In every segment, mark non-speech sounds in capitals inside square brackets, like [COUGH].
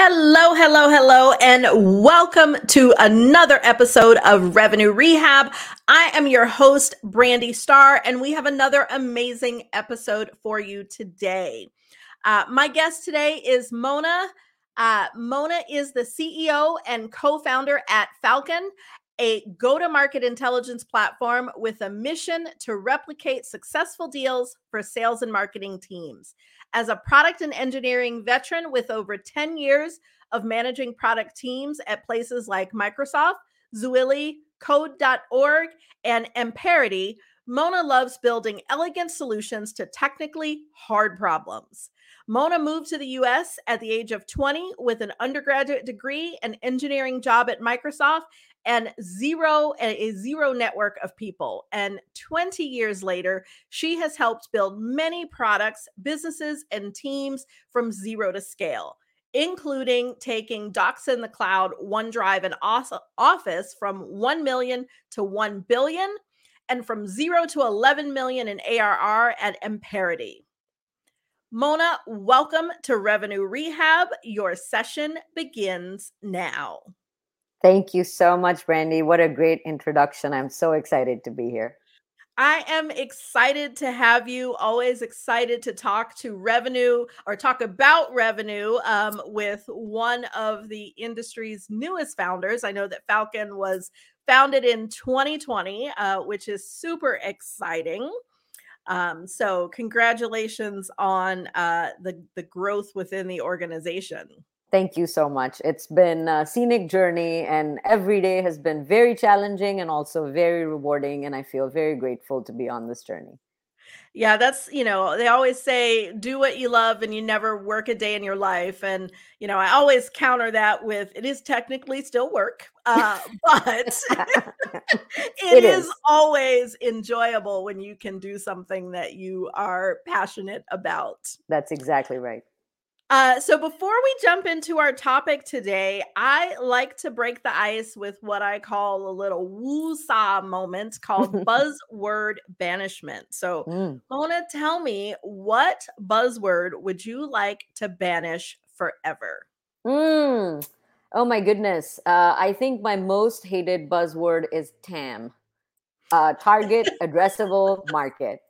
Hello, hello, hello, and welcome to another episode of Revenue Rehab. I am your host, Brandi Starr, and we have another amazing episode for you today. Uh, my guest today is Mona. Uh, Mona is the CEO and co founder at Falkon, a go to market intelligence platform with a mission to replicate successful deals for sales and marketing teams. As a product and engineering veteran with over 10 years of managing product teams at places like Microsoft, Zulily, Code.org, and Amperity, Mona loves building elegant solutions to technically hard problems. Mona moved to the US at the age of 20 with an undergraduate degree, an engineering job at Microsoft, and zero a zero network of people and 20 years later she has helped build many products businesses and teams from zero to scale including taking docs in the cloud onedrive and office from 1 million to 1 billion and from 0 to 11 million in arr at amperity. Mona welcome to revenue rehab. Your session begins now Thank you so much, Brandi. What a great introduction. I'm so excited to be here. I am excited to have you. Always excited to talk to revenue or talk about revenue um, with one of the industry's newest founders. I know that Falkon was founded in 2020, uh, which is super exciting. Um, so, congratulations on uh, the the growth within the organization. Thank you so much. It's been a scenic journey, and every day has been very challenging and also very rewarding. And I feel very grateful to be on this journey. Yeah, that's, you know, they always say do what you love and you never work a day in your life. And, you know, I always counter that with it is technically still work, uh, [LAUGHS] but [LAUGHS] it, it is. is always enjoyable when you can do something that you are passionate about. That's exactly right. Uh, so before we jump into our topic today, I like to break the ice with what I call a little woo-saw moment called [LAUGHS] buzzword banishment. So, mm. Mona, tell me what buzzword would you like to banish forever? Mm. Oh my goodness. Uh, I think my most hated buzzword is TAM. Uh, target [LAUGHS] addressable market.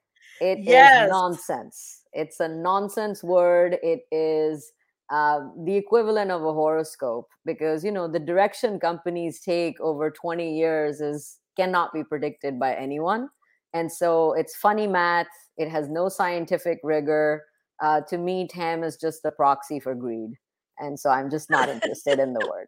It yes. is nonsense it's a nonsense word. It is uh, the equivalent of a horoscope because you know the direction companies take over 20 years is cannot be predicted by anyone. And so it's funny math. It has no scientific rigor. Uh, to me tam is just a proxy for greed. And so i'm just not interested in the word.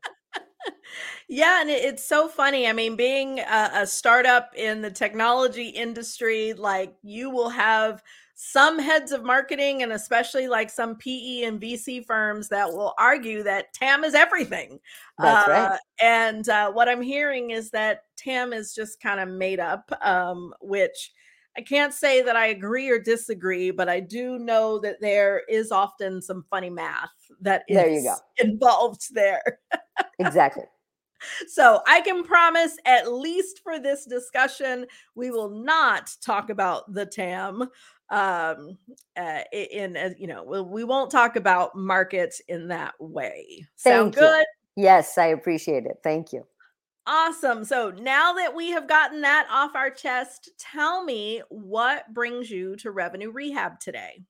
Yeah and it's so funny. I mean being a, a startup in the technology industry like you will have some heads of marketing and especially like some PE and VC firms that will argue that TAM is everything. That's uh, right. And uh, what I'm hearing is that TAM is just kind of made up, um, which I can't say that I agree or disagree, but I do know that there is often some funny math that is there you go. [LAUGHS] involved there. exactly. So I can promise, at least for this discussion, we will not talk about the TAM um uh, in as you know we, won't talk about markets in that way. Sound Thank good? You. yes i appreciate it. Thank you. Awesome. So now that we have gotten that off our chest tell me what brings you to revenue rehab today?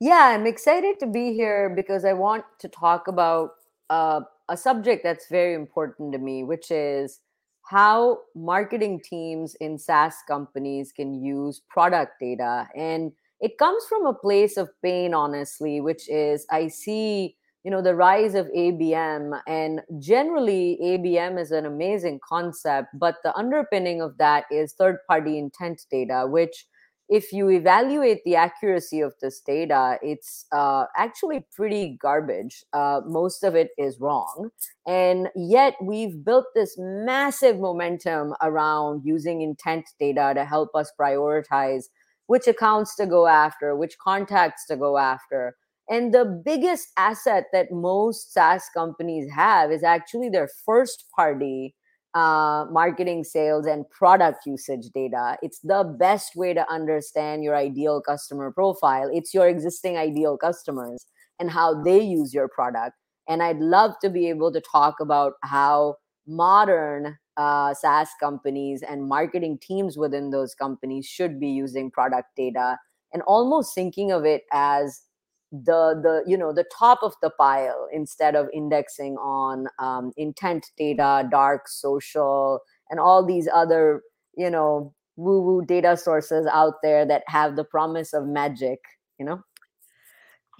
Yeah i'm excited to be here because i want to talk about uh, a subject that's very important to me which is how marketing teams in SaaS companies can use product data. And it comes from a place of pain, honestly, which is I see, you know, the rise of ABM. And generally, ABM is an amazing concept, but the underpinning of that is third party intent data, which if you evaluate the accuracy of this data, it's uh, actually pretty garbage. Uh, most of it is wrong. And yet, we've built this massive momentum around using intent data to help us prioritize which accounts to go after, which contacts to go after. And the biggest asset that most SaaS companies have is actually their first party uh, marketing, sales, and product usage data. It's the best way to understand your ideal customer profile. It's your existing ideal customers and how they use your product. And I'd love to be able to talk about how modern uh, SaaS companies and marketing teams within those companies should be using product data and almost thinking of it as the the you know the top of the pile instead of indexing on um, intent data dark social and all these other you know woo woo data sources out there that have the promise of magic you know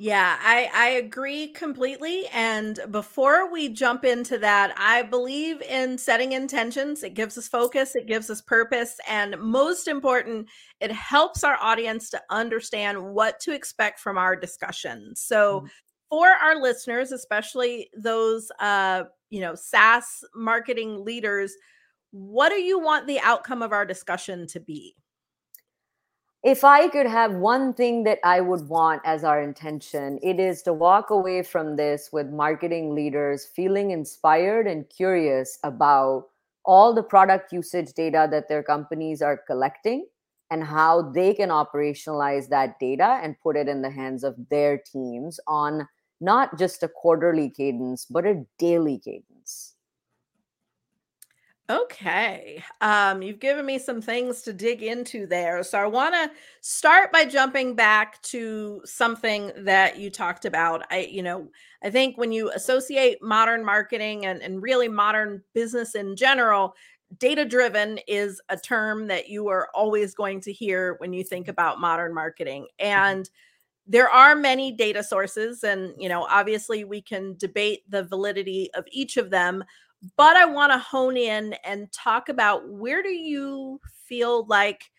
yeah, I, I agree completely. And before we jump into that, I believe in setting intentions. It gives us focus, it gives us purpose. And most important, it helps our audience to understand what to expect from our discussion. So, mm-hmm. for our listeners, especially those, uh, you know, SaaS marketing leaders, what do you want the outcome of our discussion to be? If I could have one thing that I would want as our intention, it is to walk away from this with marketing leaders feeling inspired and curious about all the product usage data that their companies are collecting and how they can operationalize that data and put it in the hands of their teams on not just a quarterly cadence, but a daily cadence. Okay. Um, you've given me some things to dig into there. So I want to start by jumping back to something that you talked about. I, you know, I think when you associate modern marketing and, and really modern business in general, data driven is a term that you are always going to hear when you think about modern marketing. Mm-hmm. And there are many data sources, and, you know, obviously we can debate the validity of each of them but I want to hone in and talk about where do you feel like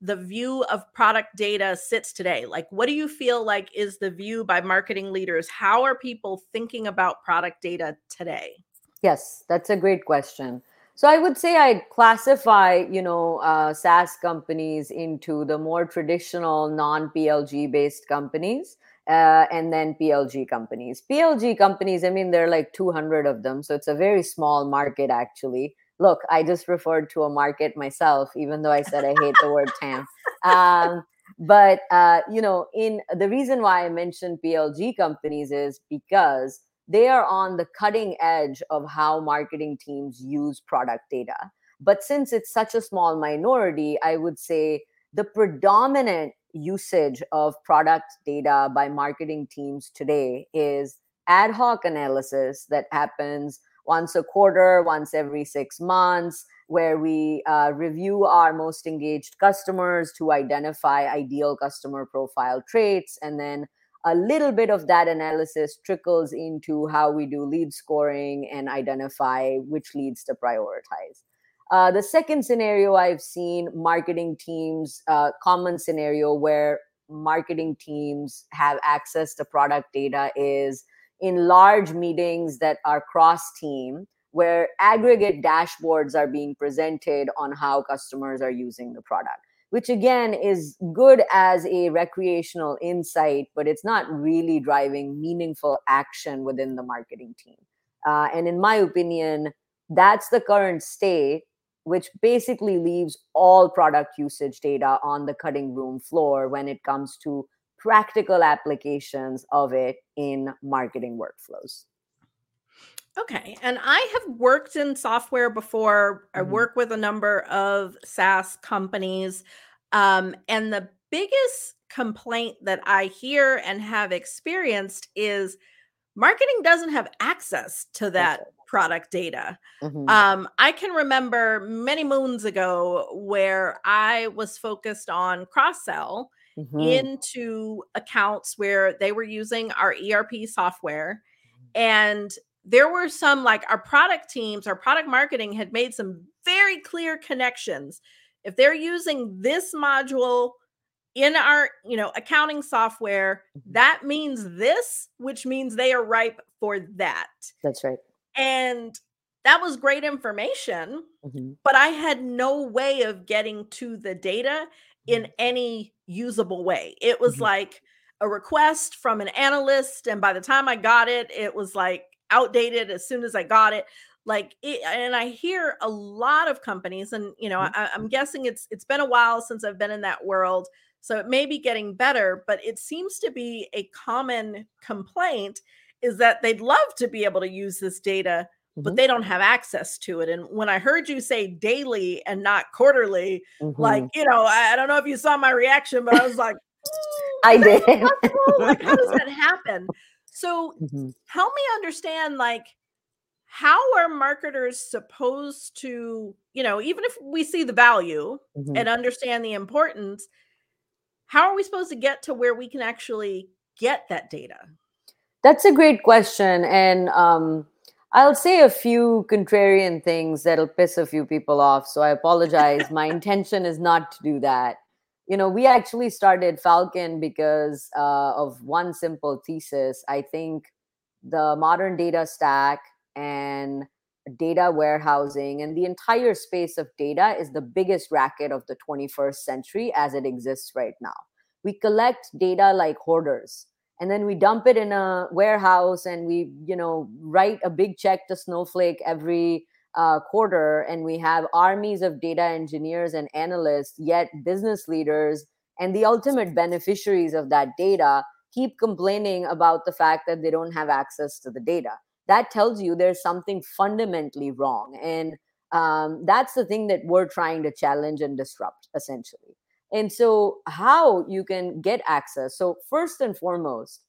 the view of product data sits today? Like, what do you feel like is the view by marketing leaders? How are people thinking about product data today? Yes, that's a great question. So I would say I'd classify, you know, uh, SaaS companies into the more traditional non-PLG based companies uh, and then PLG companies. PLG companies, I mean, there are like 200 of them. So it's a very small market, actually. Look, I just referred to a market myself, even though I said I hate the word [LAUGHS] TAM. Um, but, uh, you know, in the reason why I mentioned PLG companies is because they are on the cutting edge of how marketing teams use product data. But since it's such a small minority, I would say the predominant usage of product data by marketing teams today is ad hoc analysis that happens once a quarter, once every six months, where we uh, review our most engaged customers to identify ideal customer profile traits. And then a little bit of that analysis trickles into how we do lead scoring and identify which leads to prioritize. Uh, the second scenario I've seen marketing teams, uh, common scenario where marketing teams have access to product data is in large meetings that are cross team, where aggregate dashboards are being presented on how customers are using the product, which again is good as a recreational insight, but it's not really driving meaningful action within the marketing team. Uh, and in my opinion, that's the current state which basically leaves all product usage data on the cutting room floor when it comes to practical applications of it in marketing workflows. Okay. And I have worked in software before. Mm-hmm. I work with a number of SaaS companies. Um, and the biggest complaint that I hear and have experienced is marketing doesn't have access to that product data. Mm-hmm. Um, I can remember many moons ago where I was focused on cross sell mm-hmm. into accounts where they were using our ERP software. Mm-hmm. And there were some like our product teams, our product marketing had made some very clear connections. If they're using this module in our you know accounting software Mhm. that means this which means they are ripe for that That's right. And that was great information Mhm. but i had no way of getting to the data in Mm-hmm. any usable way it was Mhm. like a request from an analyst and by the time i got it it was like outdated as soon as i got it like it, and i hear a lot of companies and you know Mhm. I, i'm guessing it's it's been a while since i've been in that world so it may be getting better but it seems to be a common complaint is that they'd love to be able to use this data but Mhm. they don't have access to it and when i heard you say daily and not quarterly like Mhm. you know I, I don't know if you saw my reaction but i was like "Mm, [LAUGHS] I did. like how does that [LAUGHS] happen so Mhm. help me understand like how are marketers supposed to you know even if we see the value Mhm. and understand the importance how are we supposed to get to where we can actually get that data That's a great question. And um, I'll say a few contrarian things that'll piss a few people off. So I apologize. My [LAUGHS] intention is not to do that. You know, we actually started Falkon because uh, of one simple thesis. I think the modern data stack and data warehousing and the entire space of data is the biggest racket of the 21st century as it exists right now. We collect data like hoarders and then we dump it in a warehouse and we you know write a big check to snowflake every uh, quarter and we have armies of data engineers and analysts yet business leaders and the ultimate beneficiaries of that data keep complaining about the fact that they don't have access to the data. That tells you there's something fundamentally wrong and um, that's the thing that we're trying to challenge and disrupt essentially and so, how you can get access? So, first and foremost,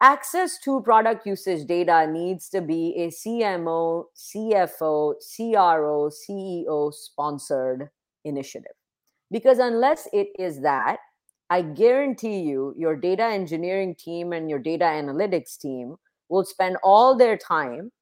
access to product usage data needs to be a CMO, CFO, CRO, CEO sponsored initiative. Because unless it is that, I guarantee you, your data engineering team and your data analytics team will spend all their time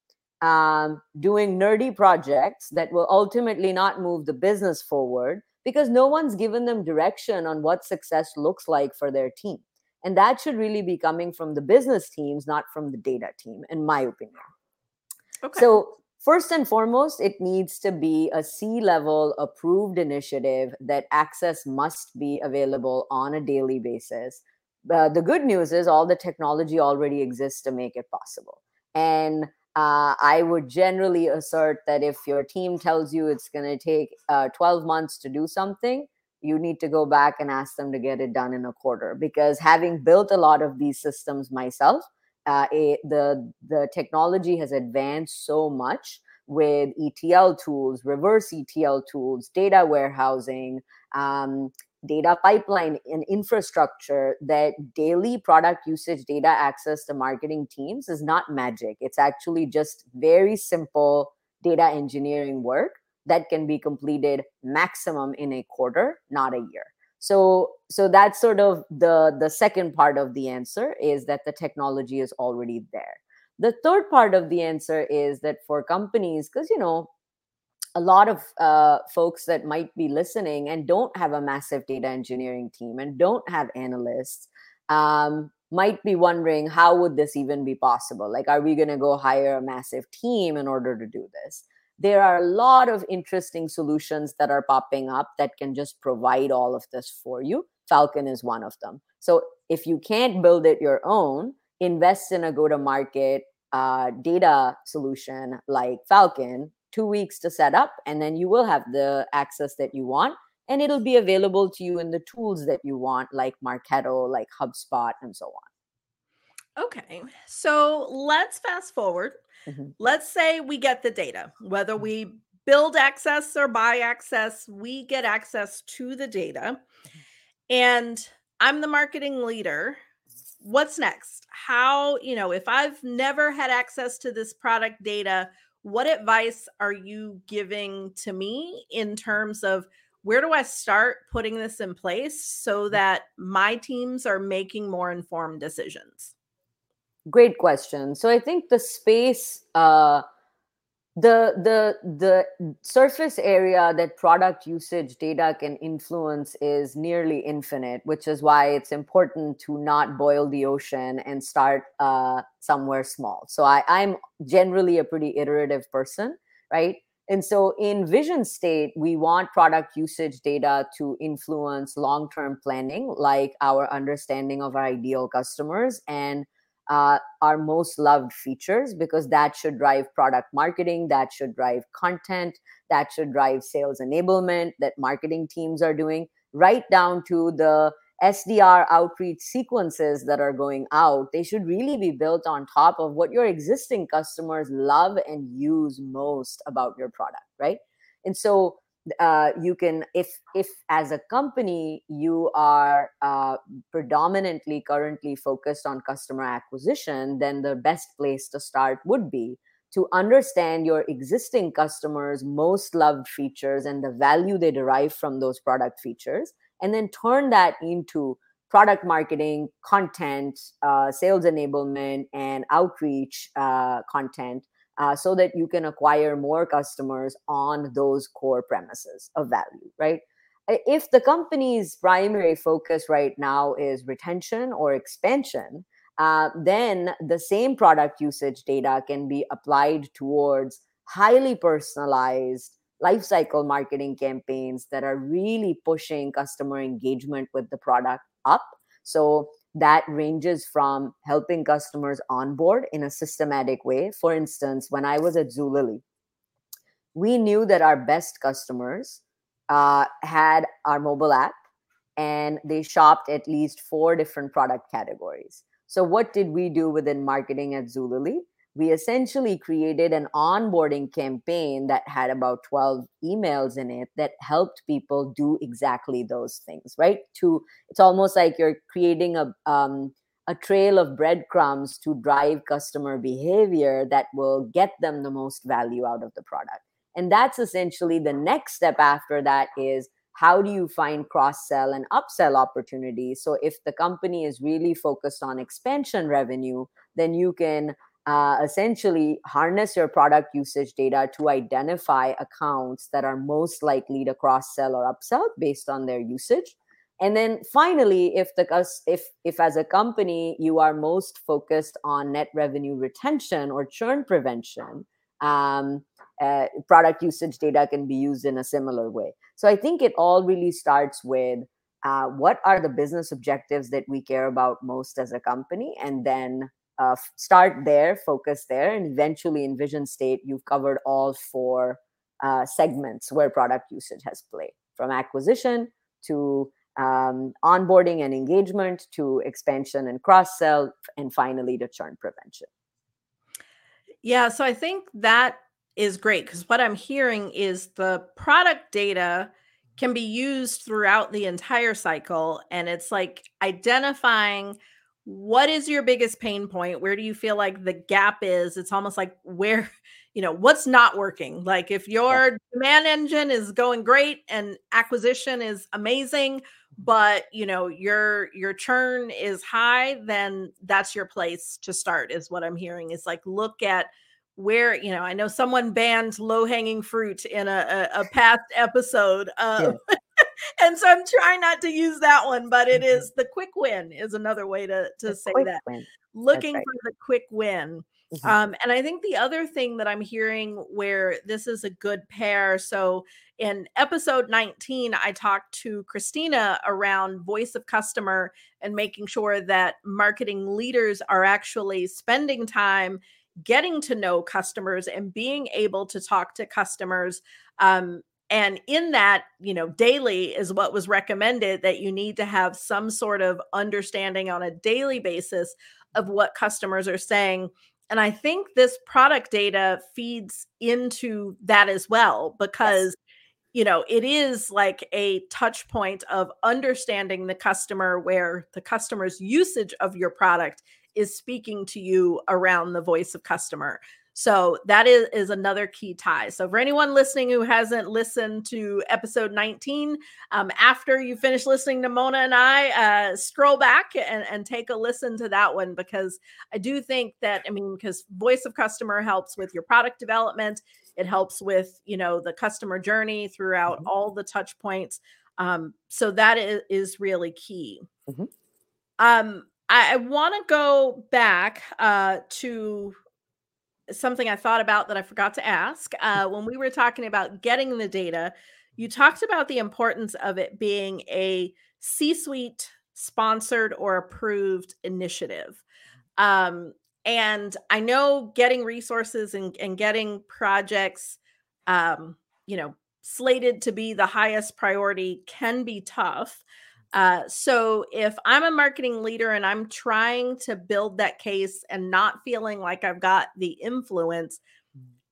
um, doing nerdy projects that will ultimately not move the business forward because no one's given them direction on what success looks like for their team. And that should really be coming from the business teams, not from the data team, in my opinion. okay So, first and foremost, it needs to be a C level approved initiative that access must be available on a daily basis. Uh, the good news is all the technology already exists to make it possible. And uh, I would generally assert that if your team tells you it's going to take uh, 12 months to do something, you need to go back and ask them to get it done in a quarter. Because having built a lot of these systems myself, uh, it, the the technology has advanced so much with ETL tools, reverse ETL tools, data warehousing, um, data pipeline and infrastructure that daily product usage data access to marketing teams is not magic. It's actually just very simple data engineering work that can be completed maximum in a quarter, not a year. So so that's sort of the the second part of the answer is that the technology is already there. The third part of the answer is that for companies, because you know, a lot of uh, folks that might be listening and don't have a massive data engineering team and don't have analysts um, might be wondering how would this even be possible? Like are we going to go hire a massive team in order to do this? There are a lot of interesting solutions that are popping up that can just provide all of this for you. Falkon is one of them. So if you can't build it your own invest in a go to market uh, data solution like Falkon two weeks to set up and then you will have the access that you want and it'll be available to you in the tools that you want like marketo like hubspot and so on. Okay so let's fast forward. Mhm. let's say we get the data whether we build access or buy access we get access to the data and i'm the marketing leader. What's next? How you know if i've never had access to this product data what advice are you giving to me in terms of where do i start putting this in place so that my teams are making more informed decisions? Great question. So i think the space uh, the the the surface area that product usage data can influence is nearly infinite which is why it's important to not boil the ocean and start uh, somewhere small. So I, i'm generally a pretty iterative person right? And so in vision state we want product usage data to influence long-term planning like our understanding of our ideal customers and uh, our most loved features because that should drive product marketing, that should drive content, that should drive sales enablement that marketing teams are doing, right down to the SDR outreach sequences that are going out. They should really be built on top of what your existing customers love and use most about your product, right? And so uh, you can if if as a company you are uh, predominantly currently focused on customer acquisition then the best place to start would be to understand your existing customers most loved features and the value they derive from those product features and then turn that into product marketing content uh, sales enablement and outreach uh, content uh, so that you can acquire more customers on those core premises of value, right? If the company's primary focus right now is retention or expansion, uh, then the same product usage data can be applied towards highly personalized lifecycle marketing campaigns that are really pushing customer engagement with the product up. So that ranges from helping customers onboard in a systematic way. For instance, when I was at Zulily, we knew that our best customers uh, had our mobile app and they shopped at least four different product categories. So, what did we do within marketing at Zulily? We essentially created an onboarding campaign that had about 12 emails in it that helped people do exactly those things right? To it's almost like you're creating a um, a trail of breadcrumbs to drive customer behavior that will get them the most value out of the product. And that's essentially the next step after that is how do you find cross sell and upsell opportunities? So if the company is really focused on expansion revenue then you can uh, essentially harness your product usage data to identify accounts that are most likely to cross sell or upsell based on their usage. And then finally if the if if as a company you are most focused on net revenue retention or churn prevention um, uh, product usage data can be used in a similar way. So i think it all really starts with uh, what are the business objectives that we care about most as a company? And then uh, start there, focus there, and eventually in vision state, you've covered all four uh, segments where product usage has played from acquisition to um, onboarding and engagement to expansion and cross sell, and finally to churn prevention. Yeah, so I think that is great because what I'm hearing is the product data can be used throughout the entire cycle, and it's like identifying what is your biggest pain point where do you feel like the gap is it's almost like where [LAUGHS] you know what's not working like if your yeah. demand engine is going great and acquisition is amazing but you know your your churn is high then that's your place to start is what i'm hearing is like look at where you know i know someone banned low hanging fruit in a, a, a past episode uh, yeah. [LAUGHS] and so I'm trying not to use that one, but it mm-hmm. is the quick win is another way to to the say that. Win. Looking right. for the quick win. Mm-hmm. Um, and I think the other thing that I'm hearing where this is a good pair. So in episode 19, I talked to Christina around voice of customer and making sure that marketing leaders are actually spending time getting to know customers and being able to talk to customers um, and in that you know daily is what was recommended that you need to have some sort of understanding on a daily basis of what customers are saying and i think this product data feeds into that as well because yes. you know it is like a touch point of understanding the customer where the customer's usage of your product is speaking to you around the voice of customer so that is, is another key tie. So for anyone listening who hasn't listened to episode 19, um, after you finish listening to Mona and I, uh, scroll back and, and take a listen to that one because I do think that, I mean, because voice of customer helps with your product development. it helps with you know the customer journey throughout mm-hmm. all the touch points um, so that is, is really key mm-hmm. um, i, I want to go back uh, to something i thought about that i forgot to ask uh, when we were talking about getting the data you talked about the importance of it being a c suite sponsored or approved initiative um, and I know getting resources and, and getting projects, um, you know, slated to be the highest priority can be tough. Uh, so if I'm a marketing leader and I'm trying to build that case and not feeling like I've got the influence,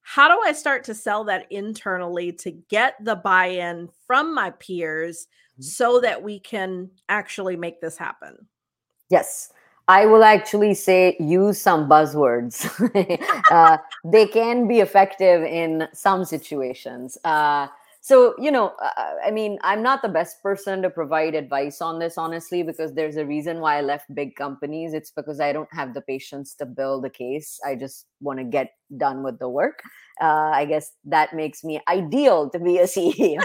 how do I start to sell that internally to get the buy in from my peers mm-hmm. so that we can actually make this happen? Yes. I will actually say use some buzzwords. [LAUGHS] uh, they can be effective in some situations. Uh, so, you know, uh, I mean, I'm not the best person to provide advice on this, honestly, because there's a reason why I left big companies. It's because I don't have the patience to build a case. I just want to get done with the work. Uh, I guess that makes me ideal to be a [LAUGHS] CEO.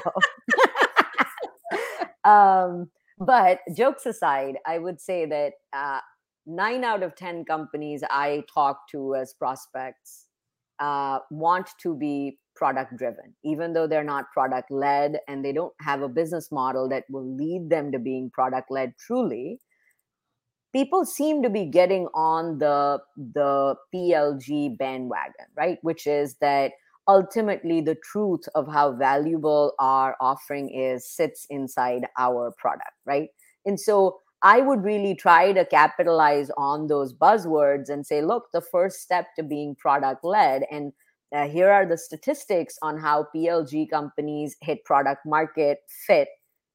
[LAUGHS] um, but jokes aside, I would say that uh, nine out of 10 companies I talk to as prospects uh, want to be product driven, even though they're not product led and they don't have a business model that will lead them to being product led truly. People seem to be getting on the the PLG bandwagon, right? Which is that ultimately the truth of how valuable our offering is sits inside our product, right? And so I would really try to capitalize on those buzzwords and say, look, the first step to being product led, and uh, here are the statistics on how PLG companies hit product market fit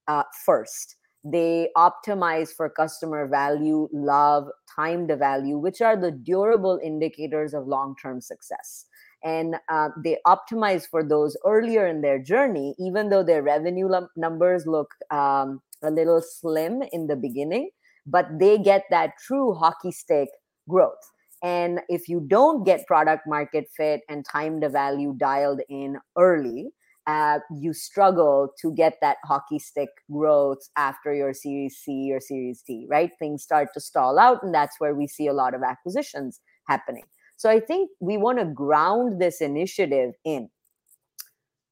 uh, first. They optimize for customer value, love, time to value, which are the durable indicators of long term success. And uh, they optimize for those earlier in their journey, even though their revenue l- numbers look um, a little slim in the beginning, but they get that true hockey stick growth. And if you don't get product market fit and time to value dialed in early, uh, you struggle to get that hockey stick growth after your Series C or Series D, right? Things start to stall out, and that's where we see a lot of acquisitions happening. So I think we want to ground this initiative in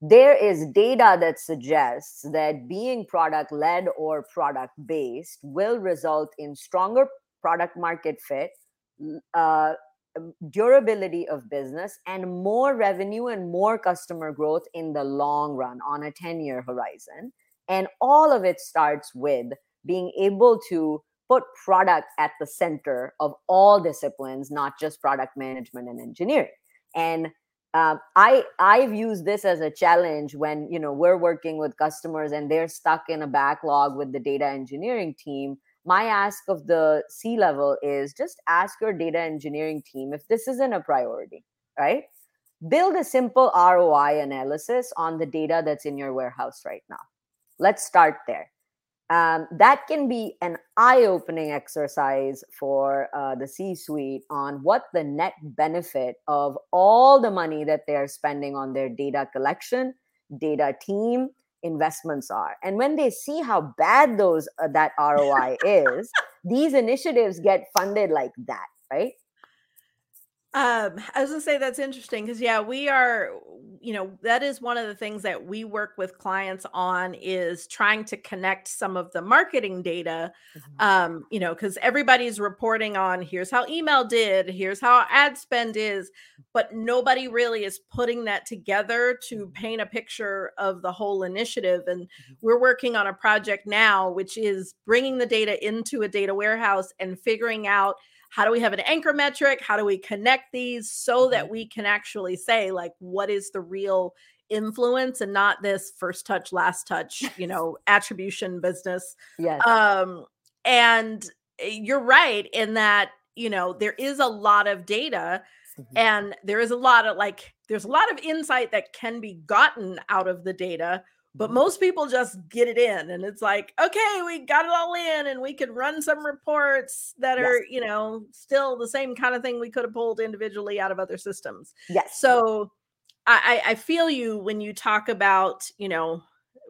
there is data that suggests that being product led or product based will result in stronger product market fit, uh, durability of business, and more revenue and more customer growth in the long run on a 10 year horizon. And all of it starts with being able to put product at the center of all disciplines, not just product management and engineering. And um, I I've used this as a challenge when you know we're working with customers and they're stuck in a backlog with the data engineering team. My ask of the C level is just ask your data engineering team if this isn't a priority, right? Build a simple ROI analysis on the data that's in your warehouse right now. Let's start there um, that can be an eye-opening exercise for uh, the c-suite on what the net benefit of all the money that they are spending on their data collection data team investments are. And when they see how bad those uh, that roi is these initiatives get funded like that right um, I was gonna say that's interesting because yeah, we are, you know, that is one of the things that we work with clients on is trying to connect some of the marketing data. Mm-hmm. Um, you know, because everybody's reporting on here's how email did, here's how ad spend is, but nobody really is putting that together to mm-hmm. paint a picture of the whole initiative. And mm-hmm. we're working on a project now, which is bringing the data into a data warehouse and figuring out how do we have an anchor metric how do we connect these so that mm-hmm. we can actually say like what is the real influence and not this first touch last touch you [LAUGHS] know attribution business yes um and eh, you're right in that you know there is a lot of data mm-hmm. and there is a lot of like there's a lot of insight that can be gotten out of the data but most people just get it in and it's like okay we got it all in and we can run some reports that yes. are you know still the same kind of thing we could have pulled individually out of other systems yes so I, I feel you when you talk about, you know,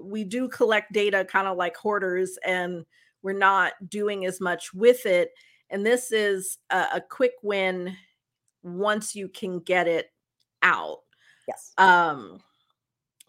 we do collect data kind of like hoarders and we're not doing as much with it. And this is a, a quick win once you can get it out. Yes. Um,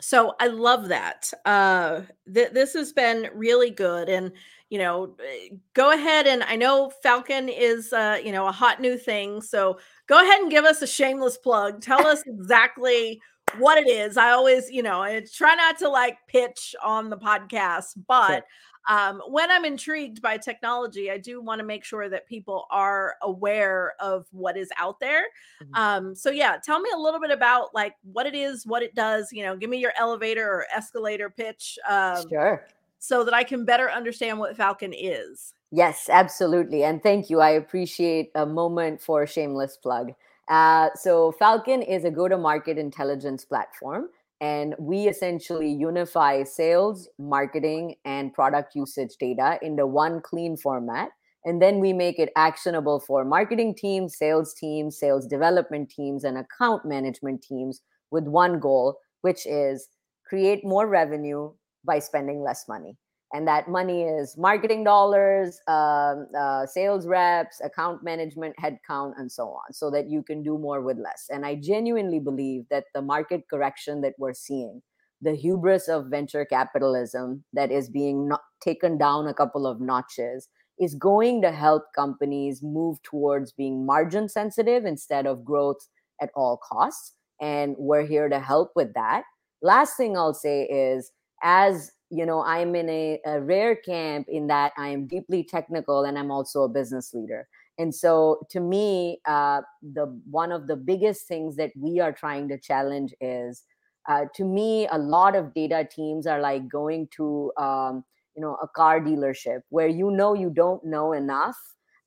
so I love that. Uh, th- this has been really good, and you know, eh, go ahead and I know Falkon is uh, you know a hot new thing, so go ahead and give us a shameless plug. Tell us [LAUGHS] exactly what it is. I always, you know, I try not to like pitch on the podcast, but um, when I'm intrigued by technology, I do want to make sure that people are aware of what is out there. Mm-hmm. Um, so yeah, tell me a little bit about like what it is, what it does. You know, give me your elevator or escalator pitch. Um, sure. So that I can better understand what Falkon is. Yes, absolutely. And thank you. I appreciate a moment for a shameless plug. Uh, so, Falkon is a go to market intelligence platform and we essentially unify sales, marketing, and product usage data into one clean format. And then we make it actionable for marketing teams, sales teams, sales development teams, and account management teams with one goal, which is create more revenue by spending less money and that money is marketing dollars um, uh, sales reps account management headcount and so on so that you can do more with less. And i genuinely believe that the market correction that we're seeing the hubris of venture capitalism that is being not taken down a couple of notches is going to help companies move towards being margin sensitive instead of growth at all costs. And we're here to help with that. Last thing i'll say is as you know i'm in a, a, rare camp in that i am deeply technical and i'm also a business leader. And so to me uh, the one of the biggest things that we are trying to challenge is uh, to me a lot of data teams are like going to um, you know a car dealership where you know you don't know enough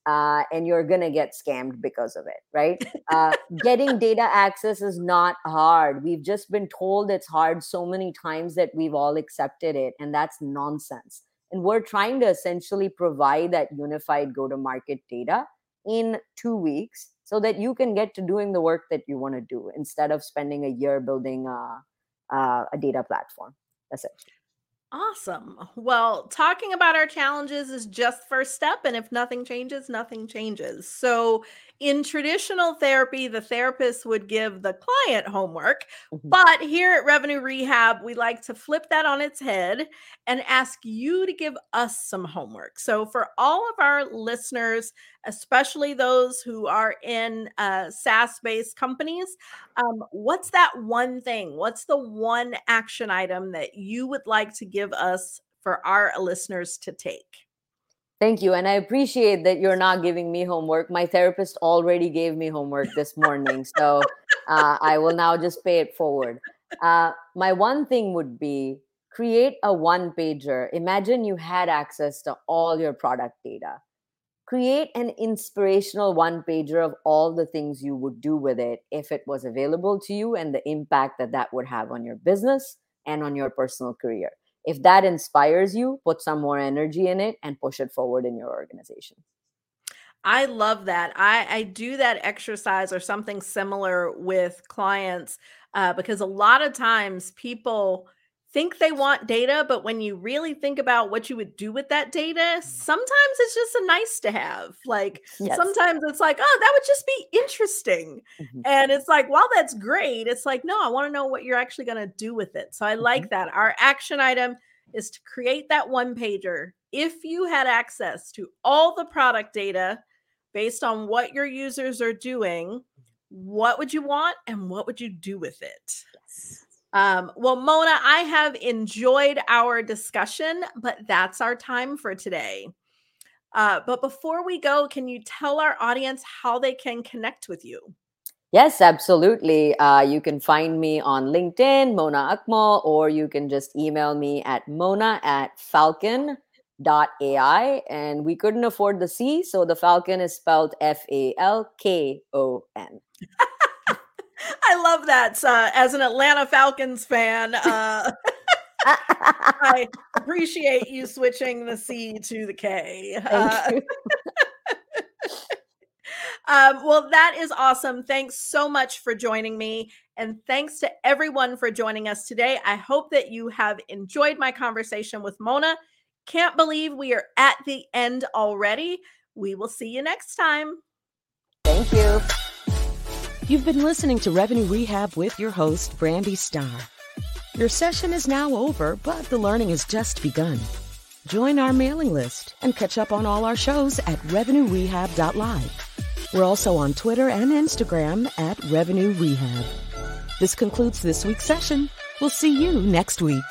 uh, and you're gonna get scammed because of it right? [LAUGHS] Uh, getting data access is not hard. We've just been told it's hard so many times that we've all accepted it and that's nonsense. And we're trying to essentially provide that unified go to market data in two weeks so that you can get to doing the work that you want to do instead of spending a year building a, a, a data platform. Essentially Awesome. Well, talking about our challenges is just first step and if nothing changes, nothing changes. So, in traditional therapy, the therapist would give the client homework, mm-hmm. but here at Revenue Rehab, we like to flip that on its head and ask you to give us some homework. So, for all of our listeners, especially those who are in uh, SaaS based companies, um, what's that one thing? What's the one action item that you would like to give us for our listeners to take? Thank you. And I appreciate that you're not giving me homework. My therapist already gave me homework this morning. so uh, I will now just pay it forward. Uh, my one thing would be create a one pager. Imagine you had access to all your product data. Create an inspirational one pager of all the things you would do with it if it was available to you and the impact that that would have on your business and on your personal career if that inspires you put some more energy in it and push it forward in your organization. I love that. I i do that exercise or something similar with clients uh, because a lot of times people think they want data, but when you really think about what you would do with that data, mm. sometimes it's just a nice to have. Like yes. sometimes it's like, oh, that would just be interesting. Mm-hmm. And it's like, well, that's great. It's like, no, I want to know what you're actually going to do with it. So I mm-hmm. like that. Our action item is to create that one pager. If you had access to all the product data based on what your users are doing, what would you want and what would you do with it? Yes. Um, well, Mona, I have enjoyed our discussion, but that's our time for today. Uh, but before we go, can you tell our audience how they can connect with you? Yes, absolutely. Uh, you can find me on LinkedIn, Mona Akmal, or you can just email me at mona at falkon.ai. And we couldn't afford the C, so the Falkon is spelled F A L K O N. [LAUGHS] I love that. Uh, as an Atlanta Falcons fan, uh, [LAUGHS] I appreciate you switching the C to the K. Uh, [LAUGHS] Um, well, that is awesome. Thanks so much for joining me. And thanks to everyone for joining us today. I hope that you have enjoyed my conversation with Mona. Can't believe we are at the end already. We will see you next time. Thank you. You've been listening to Revenue Rehab with your host, Brandi Starr. Your session is now over, but the learning has just begun. Join our mailing list and catch up on all our shows at revenuerehab.live. We're also on Twitter and Instagram at Revenue Rehab. This concludes this week's session. We'll see you next week.